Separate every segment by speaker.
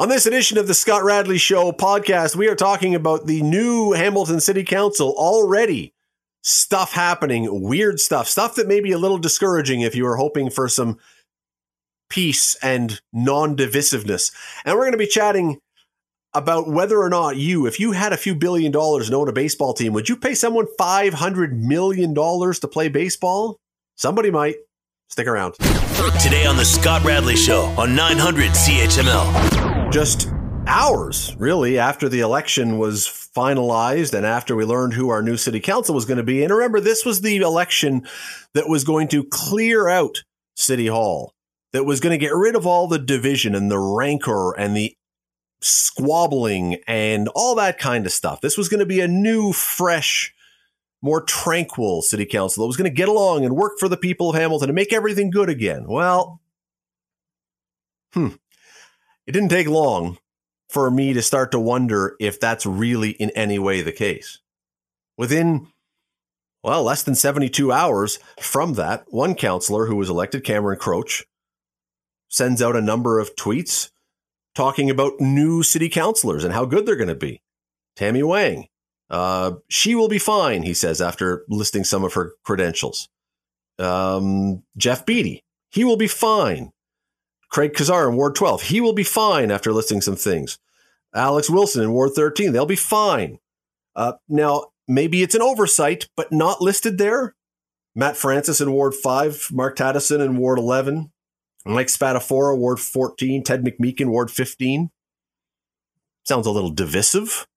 Speaker 1: On this edition of the Scott Radley Show podcast, we are talking about the new Hamilton City Council already. Stuff happening, weird stuff, stuff that may be a little discouraging if you are hoping for some peace and non divisiveness. And we're going to be chatting about whether or not you, if you had a few billion dollars and owned a baseball team, would you pay someone $500 million to play baseball? Somebody might. Stick around.
Speaker 2: Today on the Scott Radley Show on 900 CHML.
Speaker 1: Just hours, really, after the election was finalized and after we learned who our new city council was going to be. And remember, this was the election that was going to clear out City Hall, that was going to get rid of all the division and the rancor and the squabbling and all that kind of stuff. This was going to be a new, fresh, more tranquil city council that was going to get along and work for the people of Hamilton and make everything good again. Well, hmm, it didn't take long for me to start to wonder if that's really in any way the case. Within, well, less than 72 hours from that, one councillor who was elected, Cameron Kroetsch, sends out a number of tweets talking about new city councillors and how good they're going to be. Tammy Hwang, uh, she will be fine, he says after listing some of her credentials. Um, Jeff Beattie, he will be fine. Craig Cassar in Ward 12, he will be fine after listing some things. Alex Wilson in Ward 13, they'll be fine. Uh, now, maybe it's an oversight, but not listed there. Matt Francis in Ward 5, Mark Tadeson in Ward 11, Mike Spadafora, Ward 14, Ted McMeekin, Ward 15. Sounds a little divisive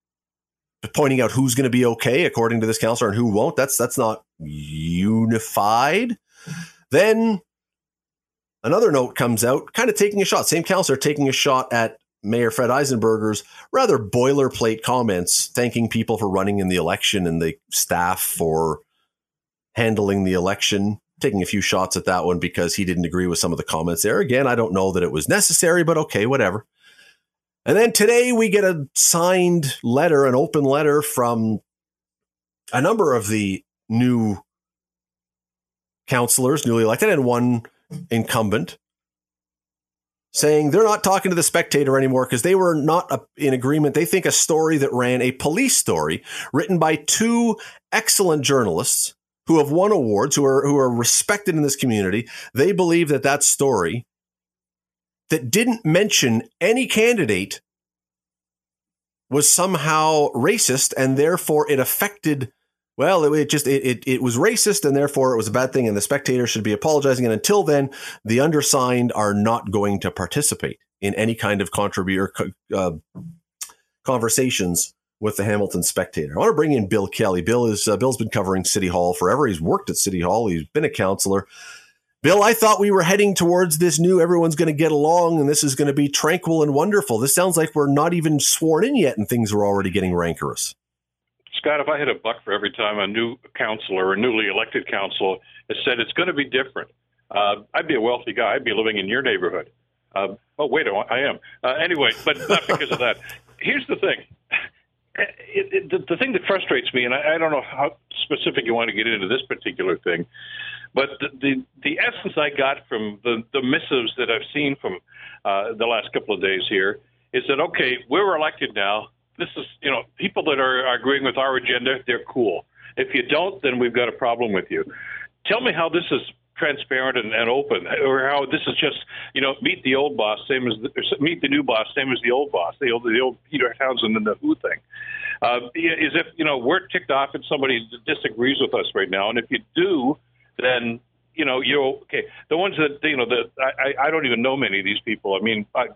Speaker 1: pointing out who's going to be okay according to this counselor and who won't. That's that's not unified. Then another note comes out, kind of taking a shot. Same counselor taking a shot at Mayor Fred Eisenberger's rather boilerplate comments, thanking people for running in the election and the staff for handling the election. Taking a few shots at that one because he didn't agree with some of the comments there. Again, I don't know that it was necessary, but okay, whatever. And then today we get a signed letter, an open letter from a number of the new counselors, newly elected, and one incumbent, saying they're not talking to the spectator anymore because they were not in agreement. They think a story that ran, a police story written by two excellent journalists who have won awards, who are who are respected in this community. They believe that that story that didn't mention any candidate was somehow racist and therefore it affected well it, it just it, it, it was racist and therefore it was a bad thing and the spectator should be apologizing and until then the undersigned are not going to participate in any kind of contribute uh, conversations with the Hamilton Spectator. I want to bring in Bill Kelly. Bill is uh, Bill's been covering City Hall forever. He's worked at City Hall. He's been a counselor. Bill, I thought we were heading towards this new everyone's going to get along and this is going to be tranquil and wonderful. This sounds like we're not even sworn in yet and things are already getting rancorous.
Speaker 3: Scott, if I had a buck for every time a new councilor or a newly elected council has said it's going to be different, uh, I'd be a wealthy guy. I'd be living in your neighborhood. Uh, oh, wait, I am. Uh, anyway, but not because of that. Here's the thing. It, it, the, the, thing that frustrates me, and I, I don't know how specific you want to get into this particular thing, but the, the, the essence I got from the, the missives that I've seen from uh, the last couple of days here is that, okay, we're elected now. This is, you know, people that are, are agreeing with our agenda, they're cool. If you don't, then we've got a problem with you. Tell me how this is transparent and, and open, or how this is just, you know, meet the old boss, same as the, meet the new boss, same as the old boss, the old, the old Peter Townshend and the Who thing. Uh, is if you know we're ticked off and somebody disagrees with us right now, and if you do, then you know you're okay. The ones that you know that I, I don't even know many of these people. I mean, I,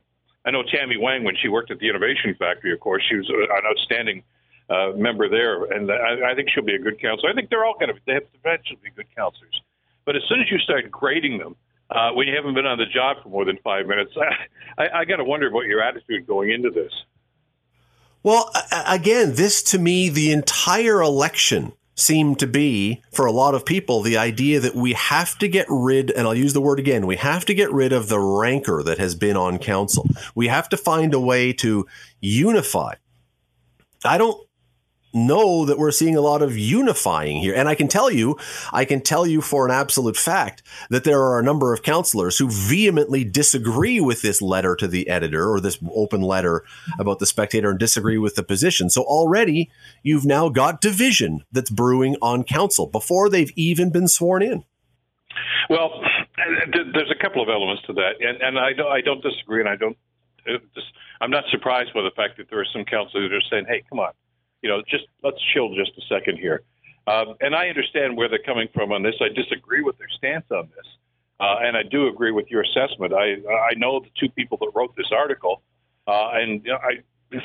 Speaker 3: I know Tammy Hwang when she worked at the Innovation Factory. Of course, she was an outstanding uh, member there, and I, I think she'll be a good counselor. I think they're all going to they have to eventually be good counselors. But as soon as you start grading them, uh, when you haven't been on the job for more than five minutes, I, I, I got to wonder about your attitude going into this.
Speaker 1: Well, again, this to me, the entire election seemed to be for a lot of people the idea that we have to get rid and I'll use the word again we have to get rid of the rancor that has been on council. We have to find a way to unify. I don't know that we're seeing a lot of unifying here. And I can tell you, I can tell you for an absolute fact that there are a number of counselors who vehemently disagree with this letter to the editor or this open letter about the spectator and disagree with the position. So already you've now got division that's brewing on council before they've even been sworn in.
Speaker 3: Well, there's a couple of elements to that, and, and I don't I don't disagree, and I don't. Uh, I'm not surprised by the fact that there are some councilors that are saying, "Hey, come on, you know, just let's chill just a second here." Um, and I understand where they're coming from on this. I disagree with their stance on this, uh, and I do agree with your assessment. I I know the two people that wrote this article, uh, and know, I.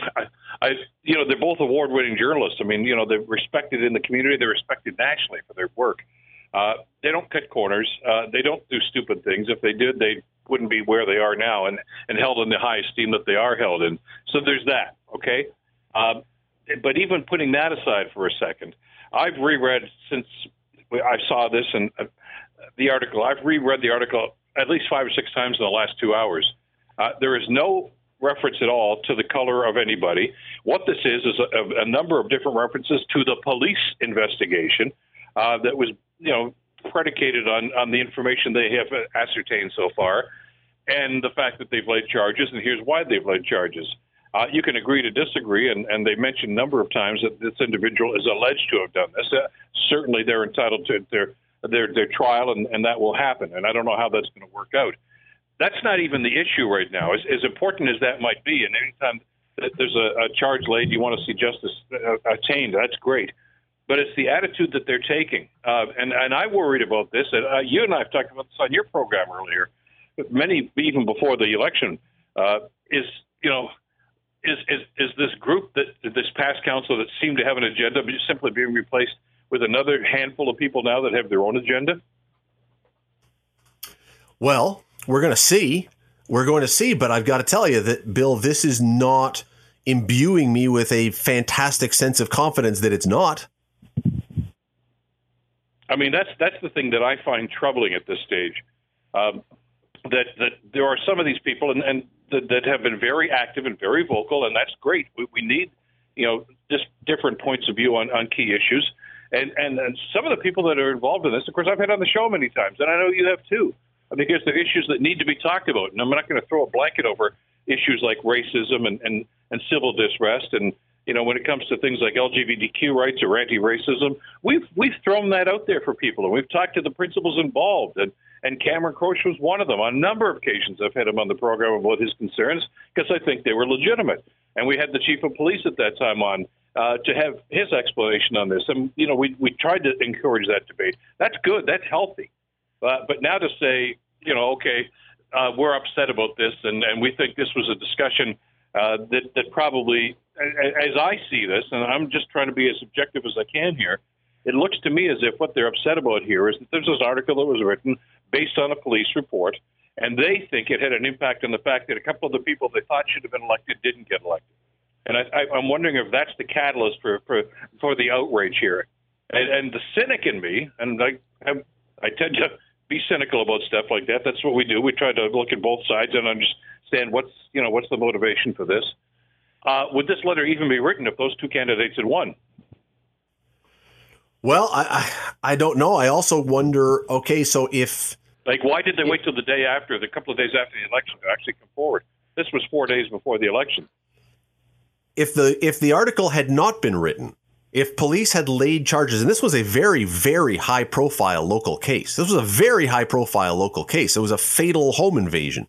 Speaker 3: I, you know, they're both award-winning journalists. I mean, you know, they're respected in the community. They're respected nationally for their work. Uh, they don't cut corners. Uh, they don't do stupid things. If they did, they wouldn't be where they are now and, and held in the high esteem that they are held in. So there's that, okay? Um, but even putting that aside for a second, I've reread since I saw this and uh, the article. I've reread the article at least five or six times in the last two hours. Uh, there is no reference at all to the color of anybody. What this is is a, a number of different references to the police investigation uh, that was you know, predicated on, on the information they have ascertained so far and the fact that they've laid charges, and here's why they've laid charges. Uh, you can agree to disagree, and, and they mentioned a number of times that this individual is alleged to have done this. Uh, certainly, they're entitled to their their, their trial, and, and that will happen. And I don't know how that's going to work out. That's not even the issue right now. As, as important as that might be, and anytime that there's a, a charge laid, you want to see justice uh, attained. That's great but it's the attitude that they're taking. Uh, and and I worried about this. And uh, you and I have talked about this on your program earlier. Many even before the election uh, is you know is, is is this group that this past council that seemed to have an agenda simply being replaced with another handful of people now that have their own agenda?
Speaker 1: Well, we're going to see. We're going to see, but I've got to tell you that Bill, this is not imbuing me with a fantastic sense of confidence that it's not.
Speaker 3: I mean, that's that's the thing that I find troubling at this stage. Um, that that there are some of these people and, and that, that have been very active and very vocal, and that's great. We, we need, you know, just different points of view on, on key issues. And, and and some of the people that are involved in this, of course, I've had on the show many times, and I know you have too. Because there are issues that need to be talked about, and I'm not going to throw a blanket over issues like racism and, and, and civil disrest and you know, when it comes to things like LGBTQ rights or anti-racism, we've we've thrown that out there for people, and we've talked to the principals involved, and and Cameron Kroetsch was one of them. On a number of occasions, I've had him on the program about his concerns because I think they were legitimate, and we had the chief of police at that time on uh, to have his explanation on this, and you know, we we tried to encourage that debate. That's good. That's healthy. Uh, but now to say, you know, okay, uh, we're upset about this, and and we think this was a discussion uh, that that probably, as I see this, and I'm just trying to be as objective as I can here. It looks to me as if what they're upset about here is that there's this article that was written based on a police report, and they think it had an impact on the fact that a couple of the people they thought should have been elected didn't get elected. And I, I'm wondering if that's the catalyst for for, for the outrage here. And, and the cynic in me, and I, I, I tend to be cynical about stuff like that. That's what we do. We try to look at both sides and understand understand what's you know what's the motivation for this. Uh, would this letter even be written if those two candidates had won?
Speaker 1: Well, I, I, I don't know. I also wonder. Okay, so if
Speaker 3: like why did they wait till the day after, the couple of days after the election to actually come forward? This was four days before the election.
Speaker 1: If the if the article had not been written, if police had laid charges, and this was a very, very high profile local case. This was a very high profile local case. It was a fatal home invasion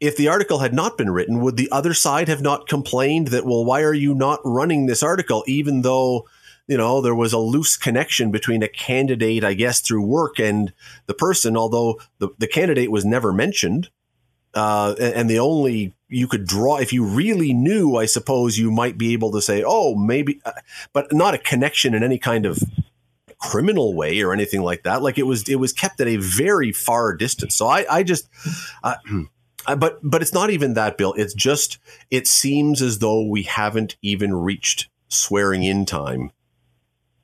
Speaker 1: if the article had not been written, would the other side have not complained that, well, why are you not running this article, even though, you know, there was a loose connection between a candidate, I guess, through work and the person, although the, the candidate was never mentioned. Uh, and the only you could draw, if you really knew, I suppose you might be able to say, oh, maybe, uh, but not a connection in any kind of criminal way or anything like that. Like it was, it was kept at a very far distance. So I, I just, uh, but but it's not even that, Bill. It's just it seems as though we haven't even reached swearing in time,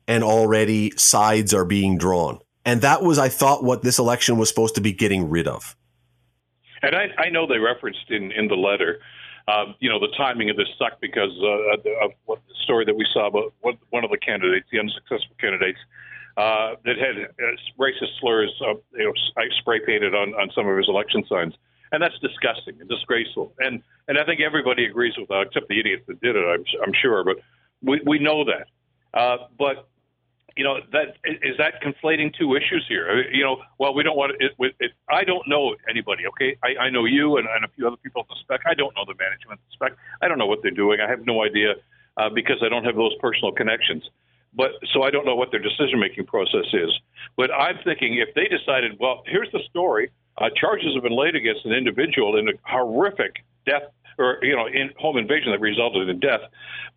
Speaker 1: and already sides are being drawn. And that was, I thought, what this election was supposed to be getting rid of.
Speaker 3: And I, I know they referenced in in the letter Uh, you know, the timing of this sucked because uh, of what the story that we saw about one of the candidates, the unsuccessful candidates, uh, that had uh, racist slurs, uh, you know, spray painted on, on some of his election signs, and that's disgusting and disgraceful. And and I think everybody agrees with that, except the idiots that did it. I'm, I'm sure, but we we know that. Uh, but you know that is that conflating two issues here. You know, well, we don't want it. it, it I don't know anybody. Okay, I, I know you and, and a few other people at the spec. I don't know the management the spec. I don't know what they're doing. I have no idea uh, because I don't have those personal connections. But so I don't know what their decision making process is. But I'm thinking if they decided, well, here's the story. Uh, charges have been laid against an individual in a horrific death or you know in home invasion that resulted in death.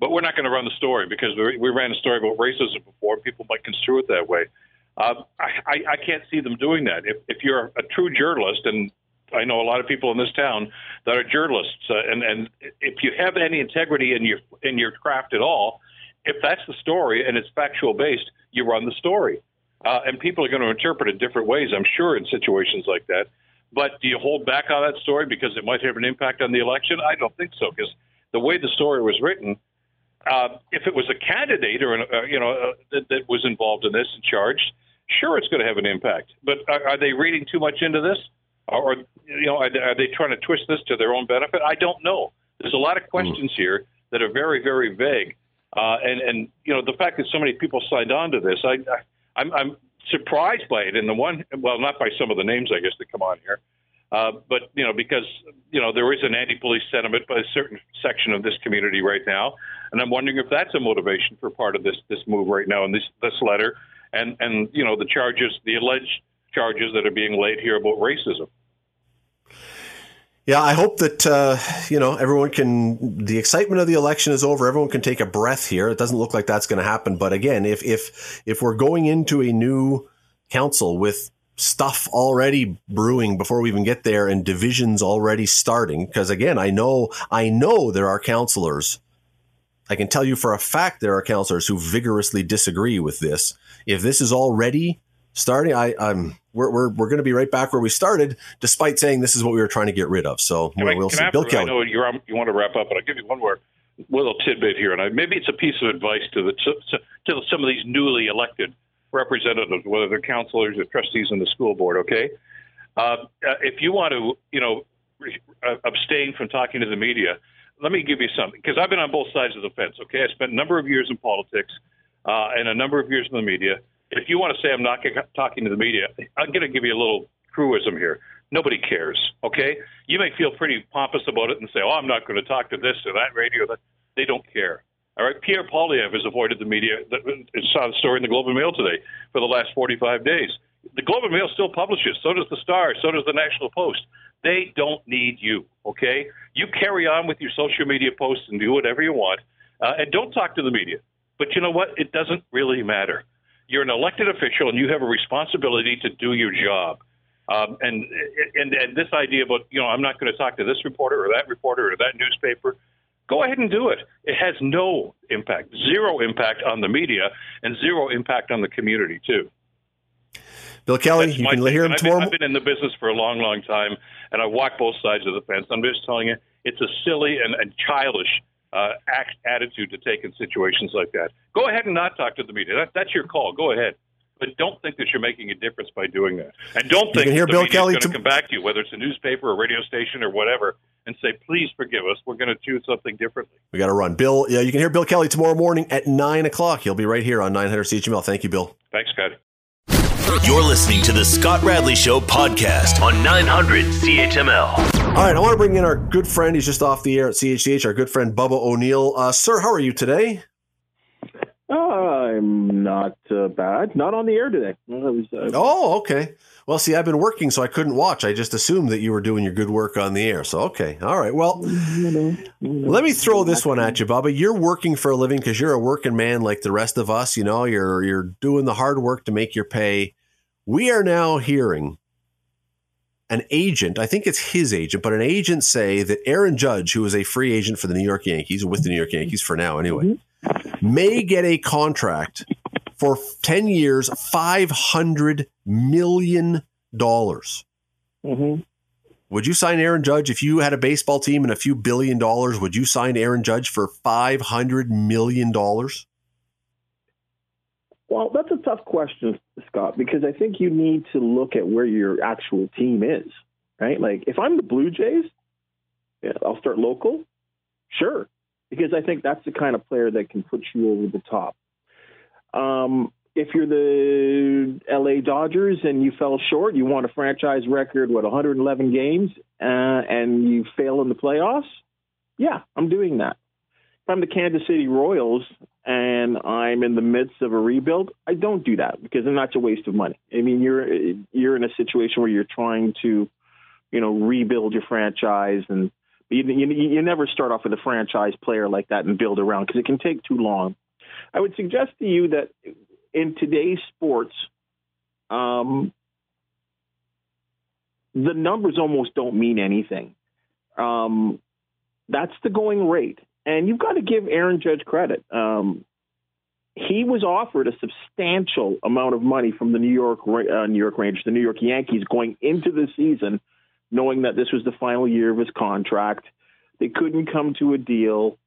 Speaker 3: But we're not going to run the story because we, we ran a story about racism before. People might construe it that way. Uh, I, I can't see them doing that. If, if you're a true journalist, and I know a lot of people in this town that are journalists, uh, and and if you have any integrity in your in your craft at all, if that's the story and it's factual based, you run the story. Uh, and people are going to interpret it different ways, I'm sure, in situations like that. But do you hold back on that story because it might have an impact on the election? I don't think so, because the way the story was written, uh, if it was a candidate or an, uh, you know uh, that, that, was involved in this and charged, sure, it's going to have an impact. But are, are they reading too much into this, or, or you know, are, are, they trying to twist this to their own benefit? I don't know. There's a lot of questions mm. here that are very, very vague. Uh, and and you know the fact that so many people signed on to this, I, I I'm, I'm surprised by it. And the one, well, not by some of the names I guess that come on here, uh, but you know because you know there is an anti-police sentiment by a certain section of this community right now, and I'm wondering if that's a motivation for part of this this move right now in this this letter, and and you know the charges, the alleged charges that are being laid here about racism.
Speaker 1: Yeah, I hope that uh, you know everyone can. The excitement of the election is over. Everyone can take a breath here. It doesn't look like that's going to happen. But again, if if if we're going into a new council with stuff already brewing before we even get there, and divisions already starting, because again, I know I know there are councilors. I can tell you for a fact there are councilors who vigorously disagree with this. If this is already starting, I, I'm we're we're, we're going to be right back where we started, despite saying this is what we were trying to get rid of. So
Speaker 3: we'll, I, see. Bill Kelly. I know you want to wrap up, but I'll give you one more little tidbit here, and I, maybe it's a piece of advice to the to, to some of these newly elected representatives, whether they're councilors or trustees in the school board. Okay, uh, if you want to, you know, uh, abstain from talking to the media, let me give you something because I've been on both sides of the fence. Okay, I spent a number of years in politics uh, and a number of years in the media if you want to say I'm not talking to the media, I'm going to give you a little truism here. Nobody cares, okay? You may feel pretty pompous about it and say, oh, I'm not going to talk to this or that radio. That They don't care. All right, Pierre Poilievre has avoided the media. I saw the story in the Globe and Mail today for the last 45 days. The Globe and Mail still publishes. So does the Star. So does the National Post. They don't need you, okay? You carry on with your social media posts and do whatever you want, uh, and don't talk to the media. But you know what? It doesn't really matter you're an elected official and you have a responsibility to do your job. Um, and, and and this idea about you know I'm not going to talk to this reporter or that reporter or that newspaper. Go ahead and do it. It has no impact, zero impact on the media, and zero impact on the community too.
Speaker 1: Bill Kelly, That's you can hear him
Speaker 3: I've
Speaker 1: tomorrow.
Speaker 3: Been, I've been in the business for a long, long time, and I walk both sides of the fence. I'm just telling you, it's a silly and, and childish uh, act, attitude to take in situations like that. Go ahead and not talk to the media. That, that's your call. Go ahead. But don't think that you're making a difference by doing that. And don't think
Speaker 1: hear
Speaker 3: the
Speaker 1: Bill Kelly
Speaker 3: going to come back to you, whether it's a newspaper, or radio station, or whatever, and say, please forgive us. We're going to choose something differently.
Speaker 1: We got to run. Bill, yeah, you can hear Bill Kelly tomorrow morning at 9 o'clock. He'll be right here on 900 CHML. Thank you, Bill.
Speaker 3: Thanks, Scott.
Speaker 2: You're listening to the Scott Radley Show podcast on 900 CHML.
Speaker 1: All right, I want to bring in our good friend. He's just off the air at CHCH, our good friend Bubba O'Neil. Uh, sir, how are you today?
Speaker 4: Uh, I'm not uh, bad. Not on the air today. Was, uh,
Speaker 1: oh, okay. Well, see, I've been working, so I couldn't watch. I just assumed that you were doing your good work on the air. So, okay. All right. Well, you know, you know, let me throw this one at you, Bubba. You're working for a living because you're a working man like the rest of us. You know, you're you're doing the hard work to make your pay. We are now hearing an agent, I think it's his agent, but an agent say that Aaron Judge, who is a free agent for the New York Yankees, with the New York Yankees for now anyway, mm-hmm. may get a contract for 10 years, $500 million.
Speaker 4: Mm-hmm.
Speaker 1: Would you sign Aaron Judge if you had a baseball team and a few billion dollars? Would you sign Aaron Judge for five hundred million dollars?
Speaker 4: Well, that's a tough question, Scott, because I think you need to look at where your actual team is, right? Like, if I'm the Blue Jays, yeah, I'll start local, sure, because I think that's the kind of player that can put you over the top. Um, if you're the LA Dodgers and you fell short, you want a franchise record, what 111 games, uh, and you fail in the playoffs, yeah, I'm doing that. If I'm the Kansas City Royals and I'm in the midst of a rebuild, I don't do that because then that's a waste of money. I mean, you're you're in a situation where you're trying to, you know, rebuild your franchise and you, you, you never start off with a franchise player like that and build around because it can take too long. I would suggest to you that in today's sports, um, the numbers almost don't mean anything. Um, that's the going rate. And you've got to give Aaron Judge credit. Um, he was offered a substantial amount of money from the New York uh, New York Rangers, the New York Yankees, going into the season, knowing that this was the final year of his contract. They couldn't come to a deal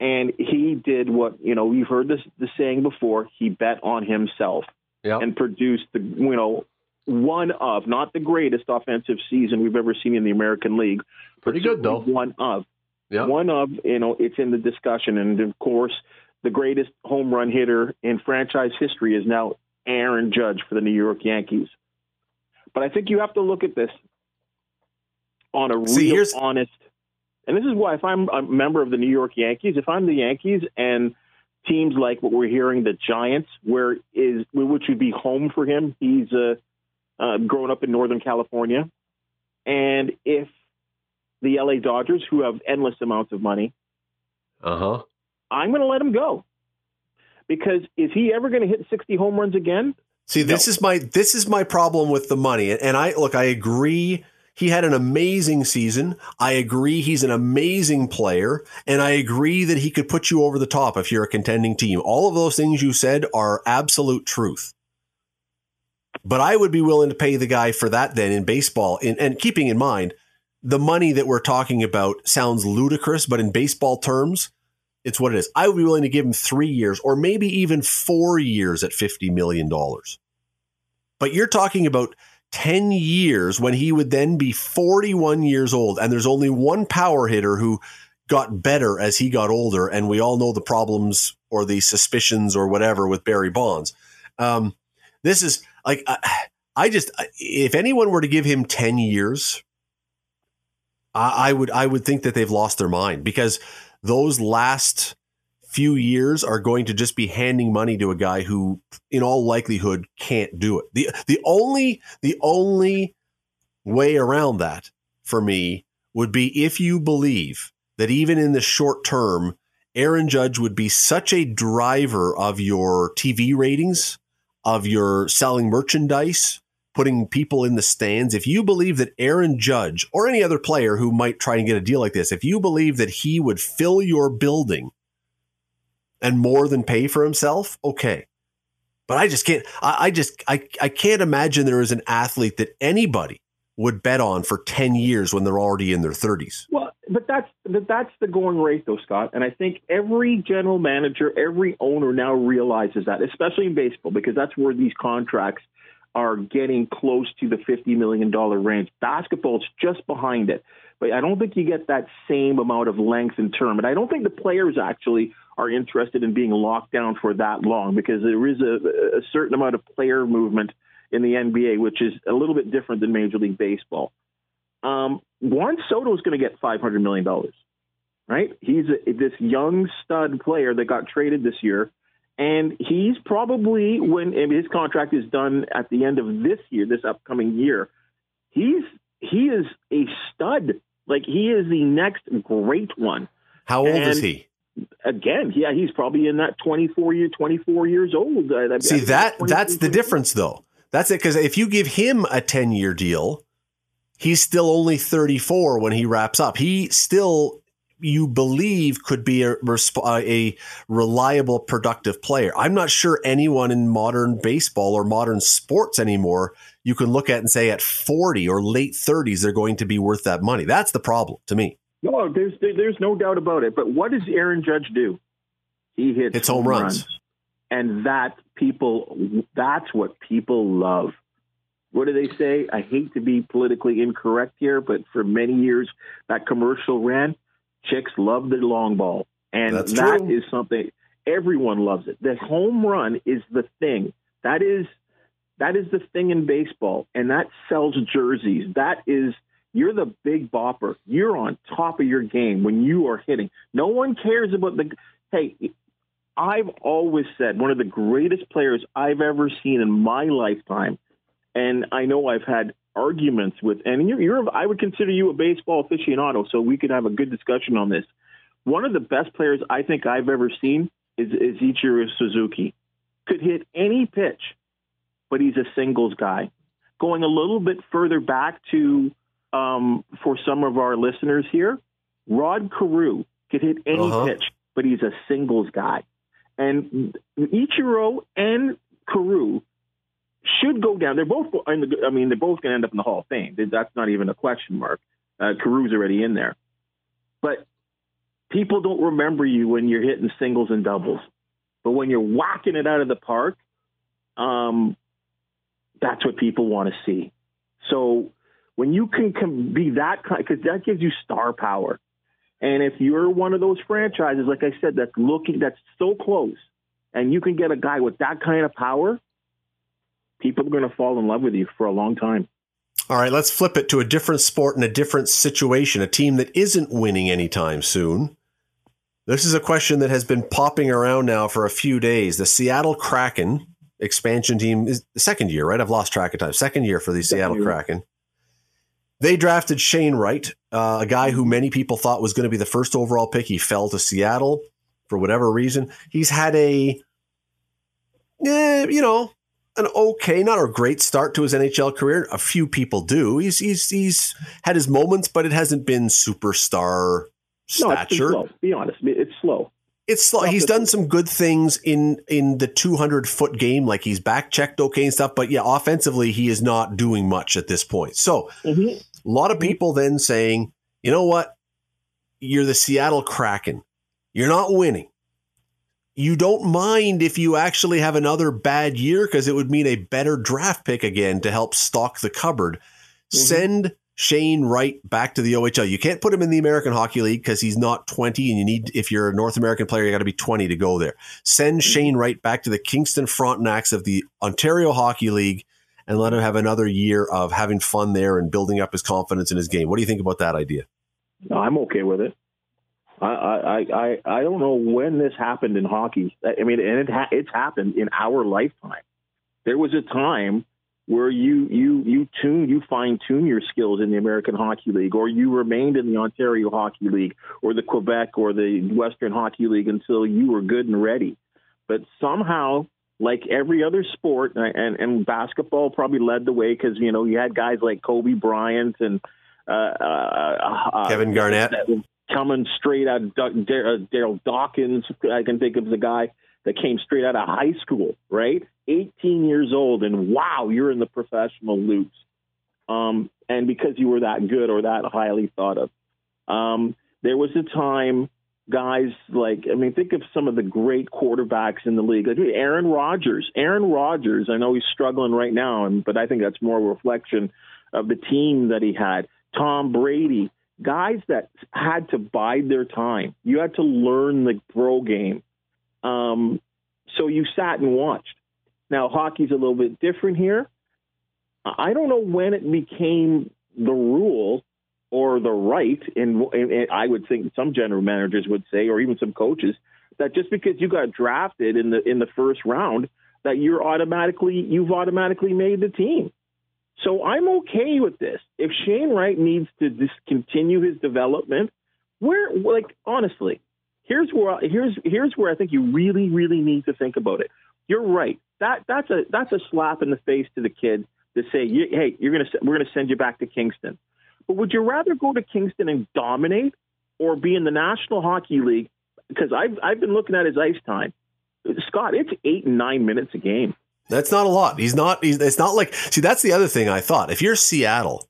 Speaker 4: and he did what you know we've heard this the saying before. He bet on himself
Speaker 1: yep.
Speaker 4: and produced the you know one of not the greatest offensive season we've ever seen in the American League.
Speaker 1: Pretty good though.
Speaker 4: One of
Speaker 1: yep.
Speaker 4: one of you know it's in the discussion, and of course the greatest home run hitter in franchise history is now Aaron Judge for the New York Yankees. But I think you have to look at this on a
Speaker 1: See,
Speaker 4: real honest and this is why, if I'm a member of the New York Yankees, if I'm the Yankees and teams like what we're hearing, the Giants, where is which would be home for him, he's uh, uh, growing up in Northern California, and if the LA Dodgers, who have endless amounts of money,
Speaker 1: uh huh,
Speaker 4: I'm going to let him go because is he ever going to hit 60 home runs again?
Speaker 1: See, this no. is my this is my problem with the money, and I look, I agree he had an amazing season. I agree he's an amazing player, and I agree that he could put you over the top if you're a contending team. All of those things you said are absolute truth. But I would be willing to pay the guy for that then in baseball. In, and keeping in mind, the money that we're talking about sounds ludicrous, but in baseball terms, it's what it is. I would be willing to give him three years or maybe even four years at $50 million. But you're talking about 10 years when he would then be 41 years old. And there's only one power hitter who got better as he got older. And we all know the problems or the suspicions or whatever with Barry Bonds. Um, this is like, I, I, just, if anyone were to give him 10 years, I, I would, I would think that they've lost their mind because those last few years are going to just be handing money to a guy who in all likelihood can't do it. The the only the only way around that for me would be if you believe that even in the short term Aaron Judge would be such a driver of your TV ratings, of your selling merchandise, putting people in the stands. If you believe that Aaron Judge or any other player who might try and get a deal like this, if you believe that he would fill your building and more than pay for himself, okay. But I just can't. I, I, just I, I can't imagine there is an athlete that anybody would bet on for ten years when they're already in their thirties.
Speaker 4: Well, but that's but that's the going rate, though, Scott. And I think every general manager, every owner now realizes that, especially in baseball, because that's where these contracts are getting close to the fifty million dollar range. Basketball is just behind it, but I don't think you get that same amount of length and term. And I don't think the players actually are interested in being locked down for that long because there is a, a certain amount of player movement in the NBA, which is a little bit different than Major League Baseball. Um, Juan Soto is going to get $500 million, right? He's a, this young stud player that got traded this year. And he's probably, when his contract is done at the end of this year, this upcoming year, he's he is a stud. Like he is the next great one.
Speaker 1: How old and, is he?
Speaker 4: again, yeah, he's probably in that 24 year, 24 years old.
Speaker 1: Uh, See that that's the difference though. That's it because if you give him a 10 year deal, he's still only 34 when he wraps up. He still you believe could be a, uh, a reliable, productive player. I'm not sure anyone in modern baseball or modern sports anymore you can look at and say at 40 or late 30s they're going to be worth that money. That's the problem to me.
Speaker 4: No, there's there's no doubt about it. But what does Aaron Judge do? He hits
Speaker 1: it's home runs. runs.
Speaker 4: And that people that's what people love. What do they say? I hate to be politically incorrect here, but for many years that commercial ran, chicks love the long ball. And
Speaker 1: that's
Speaker 4: that
Speaker 1: true.
Speaker 4: is something everyone loves it. The home run is the thing. That is that is the thing in baseball, and that sells jerseys. That is, you're the big bopper. You're on top of your game when you are hitting. No one cares about the. Hey, I've always said one of the greatest players I've ever seen in my lifetime, and I know I've had arguments with, and you're, you're I would consider you a baseball aficionado, so we could have a good discussion on this. One of the best players I think I've ever seen is, is Ichiro Suzuki. Could hit any pitch but he's a singles guy. Going a little bit further back to um, for some of our listeners here, Rod Carew could hit any uh-huh. pitch, but he's a singles guy. And Ichiro and Carew should go down. They're both. I mean, they're both going to end up in the Hall of Fame. That's not even a question mark. Uh, Carew's already in there, but people don't remember you when you're hitting singles and doubles. But when you're whacking it out of the park, um, that's what people want to see. So when you can be that kind, because that gives you star power. And if you're one of those franchises, like I said, that's looking, that's so close, and you can get a guy with that kind of power, people are going to fall in love with you for a long time.
Speaker 1: All right, let's flip it to a different sport and a different situation, a team that isn't winning anytime soon. This is a question that has been popping around now for a few days. The Seattle Kraken expansion team is the second year, right? I've lost track of time. Second year for the Seattle Kraken. They drafted Shane Wright, uh, a guy who many people thought was going to be the first overall pick. He fell to Seattle for whatever reason. He's had a, eh, you know, an okay, not a great start to his NHL career. A few people do. He's he's he's had his moments, but it hasn't been superstar stature.
Speaker 4: No, Be honest, it's slow
Speaker 1: it's slow. He's done some good things in in the 200 foot game, like he's back checked okay and stuff. But yeah, offensively, he is not doing much at this point. So mm-hmm. a lot of people then saying, you know what, you're the Seattle Kraken, you're not winning. You don't mind if you actually have another bad year because it would mean a better draft pick again to help stock the cupboard. Mm-hmm. Send Shane Wright back to the OHL. You can't put him in the American Hockey League because he's not 20, and you need, if you're a North American player, you got to be 20 to go there. Send mm-hmm. Shane Wright back to the Kingston Frontenacs of the Ontario Hockey League and let him have another year of having fun there and building up his confidence in his game. What do you think about that idea?
Speaker 4: No, I'm okay with it. I, I, I, I don't know when this happened in hockey. I mean, and it ha- it's happened in our lifetime. There was a time where you you you tune you fine tune your skills in the American Hockey League, or you remained in the Ontario Hockey League, or the Quebec or the Western Hockey League until you were good and ready. But somehow, like every other sport, and and basketball probably led the way because you know you had guys like Kobe Bryant and uh, uh,
Speaker 1: uh Kevin Garnett
Speaker 4: coming straight out of Daryl Dawkins. I can think of the guy that came straight out of high school, right? 18 years old, and wow, you're in the professional loops. Um, and because you were that good or that highly thought of. Um, there was a time, guys like, I mean, think of some of the great quarterbacks in the league. Like Aaron Rodgers. Aaron Rodgers, I know he's struggling right now, and, but I think that's more a reflection of the team that he had. Tom Brady, guys that had to bide their time. You had to learn the pro game. Um, so you sat and watched. Now, hockey's a little bit different here. I don't know when it became the rule or the right, and, and I would think some general managers would say, or even some coaches, that just because you got drafted in the in the first round, that you're automatically you've automatically made the team. So I'm okay with this. If Shane Wright needs to discontinue his development, where like honestly, here's where here's here's where I think you really really need to think about it. You're right. That that's a that's a slap in the face to the kid to say, hey, you're gonna we're gonna send you back to Kingston. But would you rather go to Kingston and dominate, or be in the National Hockey League because I've I've been looking at his ice time. Scott, it's eight and nine minutes a game.
Speaker 1: That's not a lot. He's not. He's, it's not like. See, that's the other thing I thought. If you're Seattle,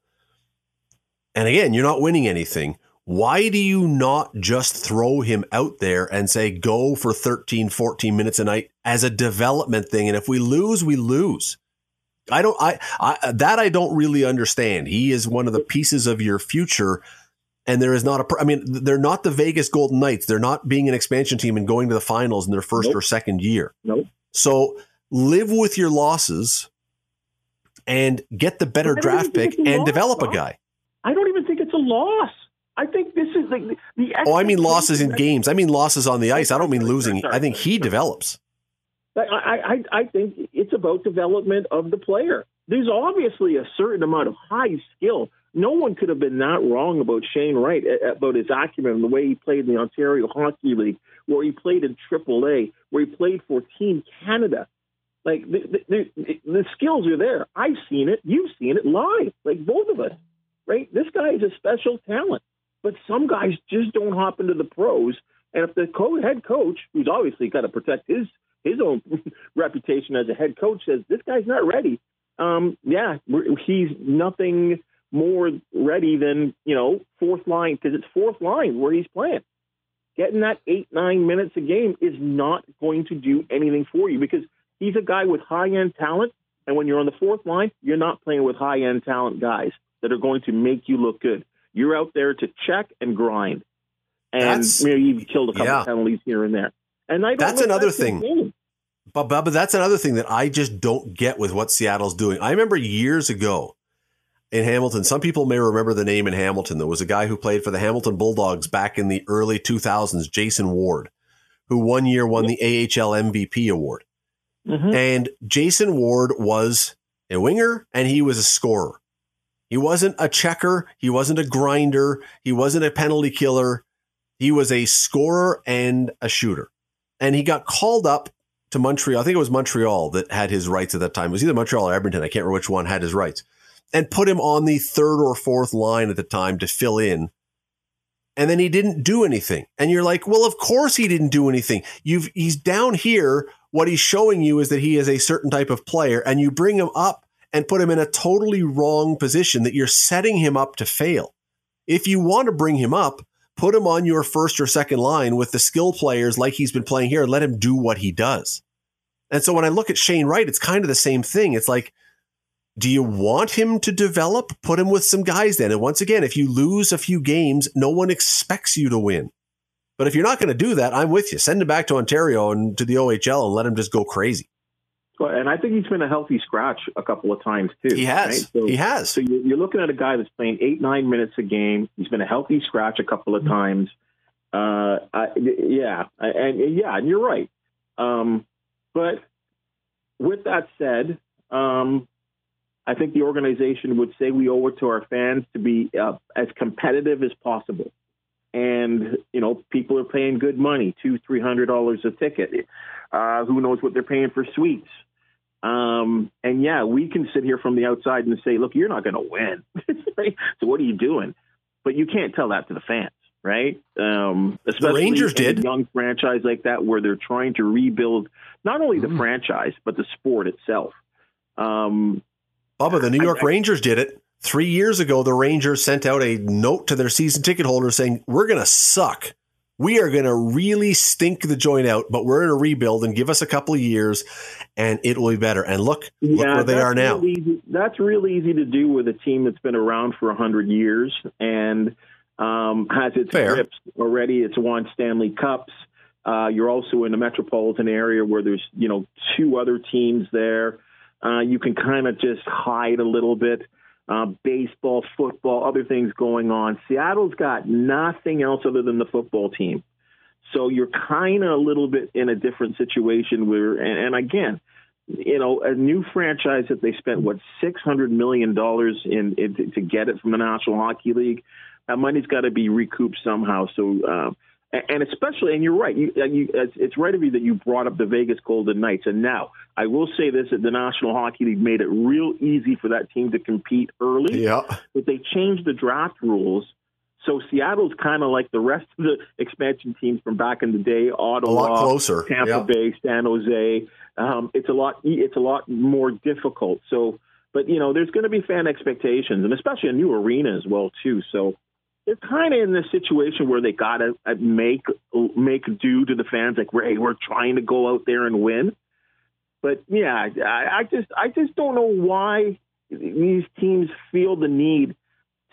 Speaker 1: and again, you're not winning anything. Why do you not just throw him out there and say, go for 13, 14 minutes a night as a development thing? And if we lose, we lose. I don't, I, I, that I don't really understand. He is one of the pieces of your future. And there is not a, I mean, they're not the Vegas Golden Knights. They're not being an expansion team and going to the finals in their first
Speaker 4: Nope.
Speaker 1: or second year.
Speaker 4: Nope.
Speaker 1: So live with your losses and get the better
Speaker 4: I don't even
Speaker 1: draft pick and
Speaker 4: loss,
Speaker 1: develop a guy.
Speaker 4: I don't even think it's a loss. I think this is like the, the
Speaker 1: Oh, I mean losses in games. I mean losses on the ice. I don't mean losing. I think he develops.
Speaker 4: I, I, I think it's about development of the player. There's obviously a certain amount of high skill. No one could have been that wrong about Shane Wright, about his acumen, and the way he played in the Ontario Hockey League, where he played in AAA, where he played for Team Canada. Like the, the, the, skills are there. I've seen it. You've seen it live. Like both of us, right? This guy is a special talent, but some guys just don't hop into the pros. And if the co- head coach, who's obviously got to protect his his own reputation as a head coach, says this guy's not ready, um, yeah, he's nothing more ready than you know fourth line because it's fourth line where he's playing. Getting that eight nine minutes a game is not going to do anything for you because he's a guy with high end talent, and when you're on the fourth line, you're not playing with high end talent guys that are going to make you look good. You're out there to check and grind, and
Speaker 1: That's-
Speaker 4: maybe you've killed a couple
Speaker 1: yeah.
Speaker 4: penalties here and there. And I don't
Speaker 1: That's another
Speaker 4: that's
Speaker 1: thing. But, but but that's another thing that I just don't get with what Seattle's doing. I remember years ago in Hamilton. Some people may remember the name in Hamilton. There was a guy who played for the Hamilton Bulldogs back in the early 2000s, Jason Ward, who one year won the AHL MVP award.
Speaker 4: Mhm.
Speaker 1: And Jason Ward was a winger and he was a scorer. He wasn't a checker. He wasn't a grinder. He wasn't a penalty killer. He was a scorer and a shooter. And he got called up to Montreal. I think it was Montreal that had his rights at that time. It was either Montreal or Edmonton. I can't remember which one had his rights. And put him on the third or fourth line at the time to fill in. And then he didn't do anything. And you're like, well, of course he didn't do anything. You've he's down here. What he's showing you is that he is a certain type of player, and you bring him up and put him in a totally wrong position that you're setting him up to fail. If you want to bring him up, put him on your first or second line with the skill players like he's been playing here and let him do what he does. And so when I look at Shane Wright, it's kind of the same thing. It's like, do you want him to develop? Put him with some guys then. And once again, if you lose a few games, no one expects you to win. But if you're not going to do that, I'm with you. Send him back to Ontario and to the OHL and let him just go crazy.
Speaker 4: Well, And I think he's been a healthy scratch a couple of times too.
Speaker 1: He has.
Speaker 4: right? So,
Speaker 1: he has.
Speaker 4: so you're you're looking at a guy that's playing eight, nine minutes a game. He's been a healthy scratch a couple of times. Uh, I, yeah, and, and yeah, and you're right. Um, but with that said, um, I think the organization would say we owe it to our fans to be uh, as competitive as possible. And you know, people are paying good money two, three hundred dollars a ticket. Uh, who knows what they're paying for suites? Um, and yeah, we can sit here from the outside and say, look, you're not going to win. So what are you doing? But you can't tell that to the fans, right? Um, especially
Speaker 1: Rangers
Speaker 4: in a
Speaker 1: did.
Speaker 4: young franchise like that where they're trying to rebuild not only the
Speaker 1: Mhm.
Speaker 4: franchise, but the sport itself. Um,
Speaker 1: Bubba, the New
Speaker 4: I-
Speaker 1: York
Speaker 4: I-
Speaker 1: Rangers did it. Three years ago, the Rangers sent out a note to their season ticket holders saying, We're going to suck. We are going to really stink the joint out, but we're in a rebuild and give us a couple of years and it will be better. And look, look where they are now.
Speaker 4: real easy- that's real easy to do with a team that's been around for hundred years and um, has its
Speaker 1: Fair.
Speaker 4: grips already. It's won Stanley Cups. Uh, you're also in a metropolitan area where there's you know two other teams there. Uh, you can kind of just hide a little bit. Uh, baseball, football, other things going on. Seattle's got nothing else other than the football team. So you're kind of a little bit in a different situation where, and, and again, you know, a new franchise that they spent what six hundred million dollars in, in to get it from the National Hockey League. That money's got to be recouped somehow. So, uh, and especially, and you're right. You, you, it's, it's right of you that you brought up the Vegas Golden Knights. And now, I will say this: that the National Hockey League made it real easy for that team to compete early
Speaker 1: Yeah.
Speaker 4: but they changed the draft rules So Seattle's kind of like the rest of the expansion teams from back in the day, Ottawa,
Speaker 1: a lot closer,
Speaker 4: Tampa
Speaker 1: yeah.
Speaker 4: Bay, San Jose. Um, it's a lot. It's a lot more difficult. So, but you know, there's going to be fan expectations, and especially a new arena as well too. So they're kind of in this situation where they got to uh, make make do to the fans, like, hey, we're trying to go out there and win. But yeah, I, I just I just don't know why these teams feel the need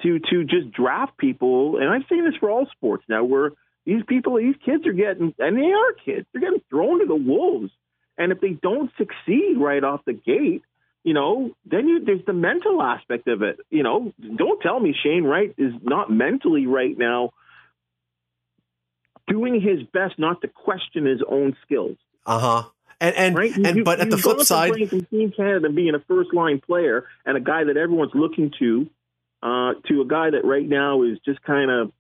Speaker 4: to to just draft people. And I've seen this for all sports now, where these people, these kids are getting, and they are kids, they're getting thrown to the wolves. And if they don't succeed right off the gate, you know, then you, there's the mental aspect of it. You know, don't tell me Shane Wright is not mentally right now doing his best not to question his own skills.
Speaker 1: Uh huh. And and
Speaker 4: right?
Speaker 1: and
Speaker 4: you,
Speaker 1: but at the flip side,
Speaker 4: from Team Canada being a first line player and a guy that everyone's looking to, uh, to a guy that right now is just kind of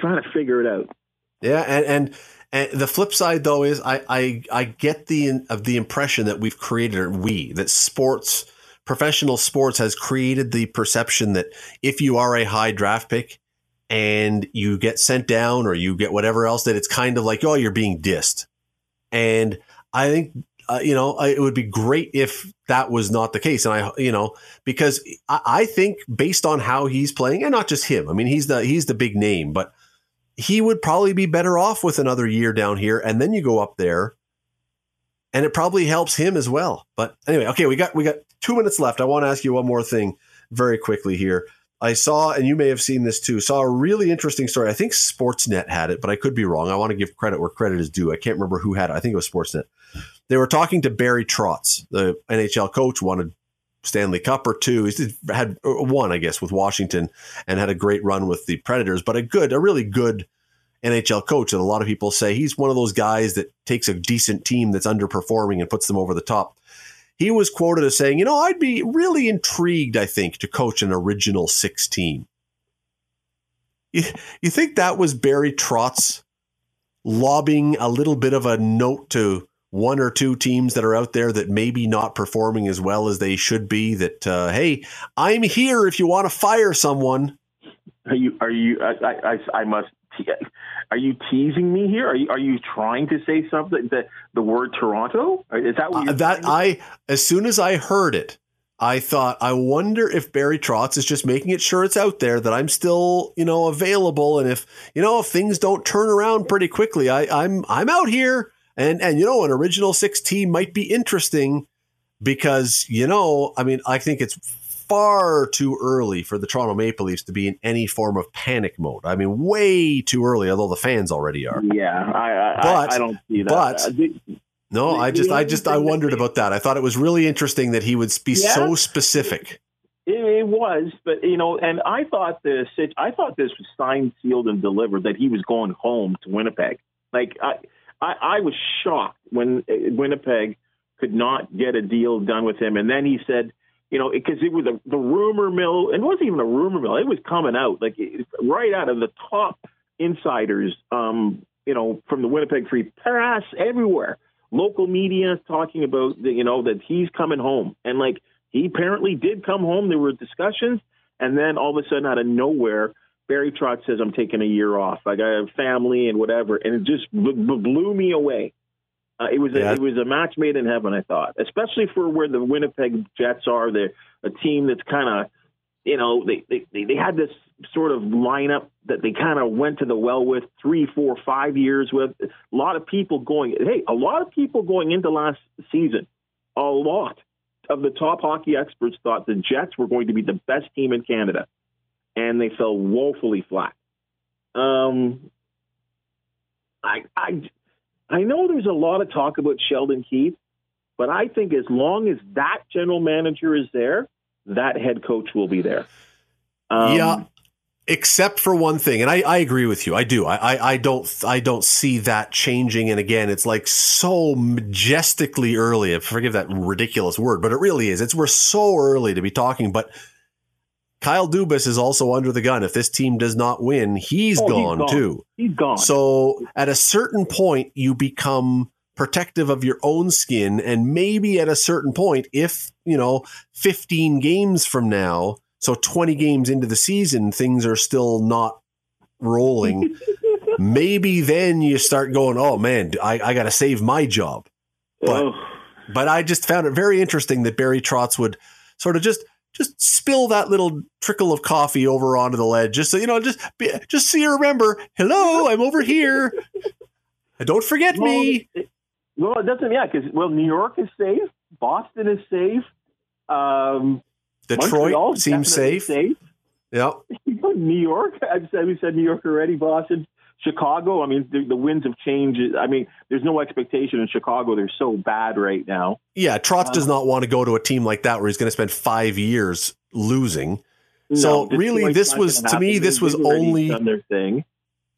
Speaker 4: trying to figure it out.
Speaker 1: Yeah, and and and the flip side though is I I I get the of the impression that we've created or we that sports professional sports has created the perception that if you are a high draft pick and you get sent down or you get whatever else that it's kind of like oh you're being dissed. And I think uh, you know it would be great if that was not the case and I you know because I, I think based on how he's playing and not just him. I mean he's the he's the big name but he would probably be better off with another year down here and then you go up there and it probably helps him as well. But anyway okay we got we got two minutes left. I want to ask you one more thing very quickly here. I saw and you may have seen this too saw a really interesting story. I think sportsnet had it but i could be wrong. I want to give credit where credit is due. I can't remember who had it. I think it was sportsnet. They were talking to barry trotz the nhl coach wanted Stanley Cup or two. He's had one, I guess, with Washington and had a great run with the Predators, but a good, a really good NHL coach. And a lot of people say he's one of those guys that takes a decent team that's underperforming and puts them over the top. He was quoted as saying, You know, I'd be really intrigued, I think, to coach an original six team. You, you think that was Barry Trotz lobbing a little bit of a note to one or two teams that are out there that maybe not performing as well as they should be that uh, hey i'm here if you want to fire someone.
Speaker 4: Are you are you i i, I must are you teasing me here? Are you are you trying to say something that the word toronto? Is that what
Speaker 1: uh, that i as soon as i heard it I thought, I wonder if Barry Trotz is just making it sure it's out there that I'm still, you know, available, and if you know if things don't turn around pretty quickly, I, I'm I'm out here. And and you know, an original six team might be interesting because you know, I mean, I think it's far too early for the Toronto Maple Leafs to be in any form of panic mode. I mean, way too early, although the fans already are.
Speaker 4: Yeah, I I, but, I, I don't see that.
Speaker 1: But uh, no, I just I just I wondered about that. I thought it was really interesting that he would be yeah. so specific.
Speaker 4: It was, but you know, and I thought this I thought this was signed, sealed, and delivered that he was going home to Winnipeg. Like I I, I was shocked when uh, Winnipeg could not get a deal done with him. And then he said, you know, because it was a, the rumor mill, and it wasn't even a rumor mill. It was coming out like right out of the top insiders, um, you know, from the Winnipeg Free Press, everywhere. Local media talking about, the, you know, that he's coming home. And like he apparently did come home. There were discussions. And then all of a sudden, out of nowhere, Barry Trotz says I'm taking a year off. I got a family and whatever, and it just b- b- blew me away. Uh, it was a, yeah. it was a match made in heaven, I thought, especially for where the Winnipeg Jets are. They're a team that's kind of, you know, they, they they had this sort of lineup that they kind of went to the well with three, four, five years with. A lot of people going, hey, a lot of people going into last season, a lot of the top hockey experts thought the Jets were going to be the best team in Canada and they fell woefully flat. Um, I, I, I know there's a lot of talk about Sheldon Keefe, but I think as long as that general manager is there, that head coach will be there.
Speaker 1: Um, yeah, except for one thing, and I, I agree with you. I do. I, I, I don't. I don't see that changing. And again, it's like so majestically early. Forgive that ridiculous word, but it really is. It's we're so early to be talking, but Kyle Dubas is also under the gun. If this team does not win, he's, oh, gone, he's gone, too.
Speaker 4: He's gone.
Speaker 1: So at a certain point, you become protective of your own skin. And maybe at a certain point, if, you know, 15 games from now, so 20 games into the season, things are still not rolling, maybe then you start going, oh man, I, I got to save my job. But,
Speaker 4: Oh.
Speaker 1: but I just found it very interesting that Barry Trotz would sort of just just spill that little trickle of coffee over onto the ledge, just so you know, just be, just so you remember, hello, I'm over here. Don't forget
Speaker 4: Well,
Speaker 1: me.
Speaker 4: it- well, it doesn't. Yeah, because well, New York is safe. Boston is safe. Um,
Speaker 1: Detroit
Speaker 4: Montreal's
Speaker 1: seems safe.
Speaker 4: safe.
Speaker 1: Yep.
Speaker 4: New York. I've said we said New York already. Boston, Chicago. I mean, the, the winds have changed. I mean, there's no expectation in Chicago. They're so bad right now.
Speaker 1: Yeah, Trotz
Speaker 4: Um,
Speaker 1: does not want to go to a team like that where he's going to spend five years losing. So,
Speaker 4: No,
Speaker 1: really,
Speaker 4: Detroit's
Speaker 1: this was- to me, this was only-
Speaker 4: their thing.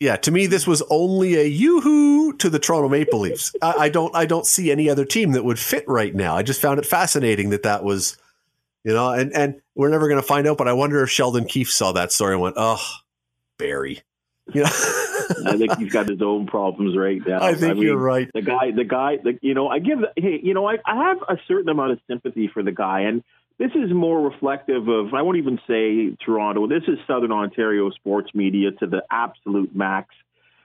Speaker 1: Yeah, to me, this was only a yoo-hoo to the Toronto Maple Leafs. I, I don't, I don't see any other team that would fit right now. I just found it fascinating that that was, you know, and and we're never going to find out. But I wonder if Sheldon Keefe saw that story and went, "Oh, Barry," know.
Speaker 4: I think he's got his own problems right now.
Speaker 1: I think
Speaker 4: mean,
Speaker 1: you're right.
Speaker 4: the guy the guy the, you know i give hey you know I, I have a certain amount of sympathy for the guy and this is more reflective of i won't even say toronto this is southern ontario sports media to the absolute max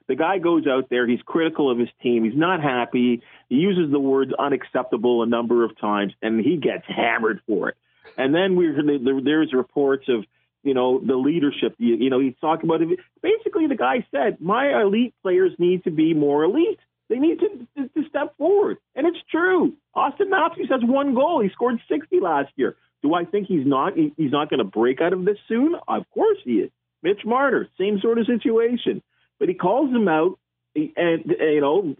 Speaker 4: the guy goes out there he's critical of his team he's not happy he uses the words unacceptable a number of times and he gets hammered for it and then we there, there's reports of you know the leadership you, you know he's talking about it basically the guy said my elite players need to be more elite they need to, to, to step forward. And it's true. Auston Matthews has one goal. He scored 60 last year. Do I think he's not he- he's not going to break out of this soon? Of course he is. Mitch Marner, same sort of situation. But he calls them out and, you know,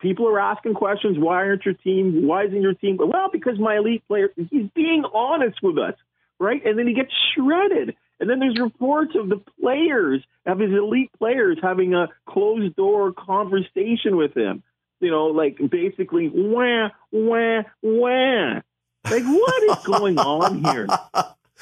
Speaker 4: people are asking questions, why aren't your team why isn't your team well, because my elite player he's being honest with us, right? And then he gets shredded. And then there's reports of the players, of his elite players having a closed door conversation with him. You know, like basically wah, wah, wah. Like what is going on here?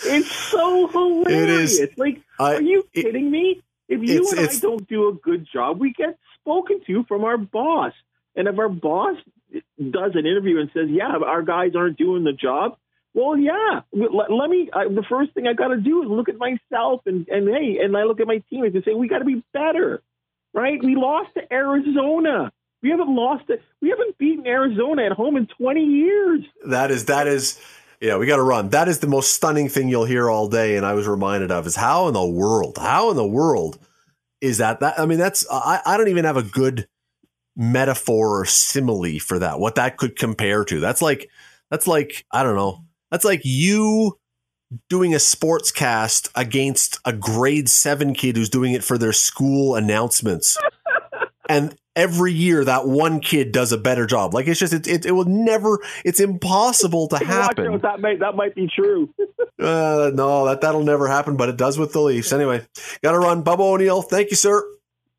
Speaker 4: It's so hilarious.
Speaker 1: It is,
Speaker 4: Like,
Speaker 1: I-
Speaker 4: are you
Speaker 1: it-
Speaker 4: kidding me? If you
Speaker 1: It's-
Speaker 4: and
Speaker 1: it's-
Speaker 4: I don't do a good job, we get spoken to from our boss. And if our boss does an interview and says, "Yeah, our guys aren't doing the job," well, yeah. Let, let me. I, the first thing I got to do is look at myself and and hey, and I look at my teammates and say, "We got to be better." Right? We lost to Arizona. We haven't lost it. We haven't beaten Arizona at home in 20 years.
Speaker 1: That is that is yeah, we got to run. That is the most stunning thing you'll hear all day and I was reminded of is how in the world, how in the world is that that I mean that's I I don't even have a good metaphor or simile for that. What that could compare to. That's like that's like I don't know. That's like you doing a sports cast against a grade 7 kid who's doing it for their school announcements. and every year that one kid does a better job. Like it's just it, it, it will never it's impossible to happen.
Speaker 4: that might that might be true.
Speaker 1: Uh, no, that that'll never happen, but it does with the Leafs. Anyway, got to run. Bubba O'Neil, thank you, sir.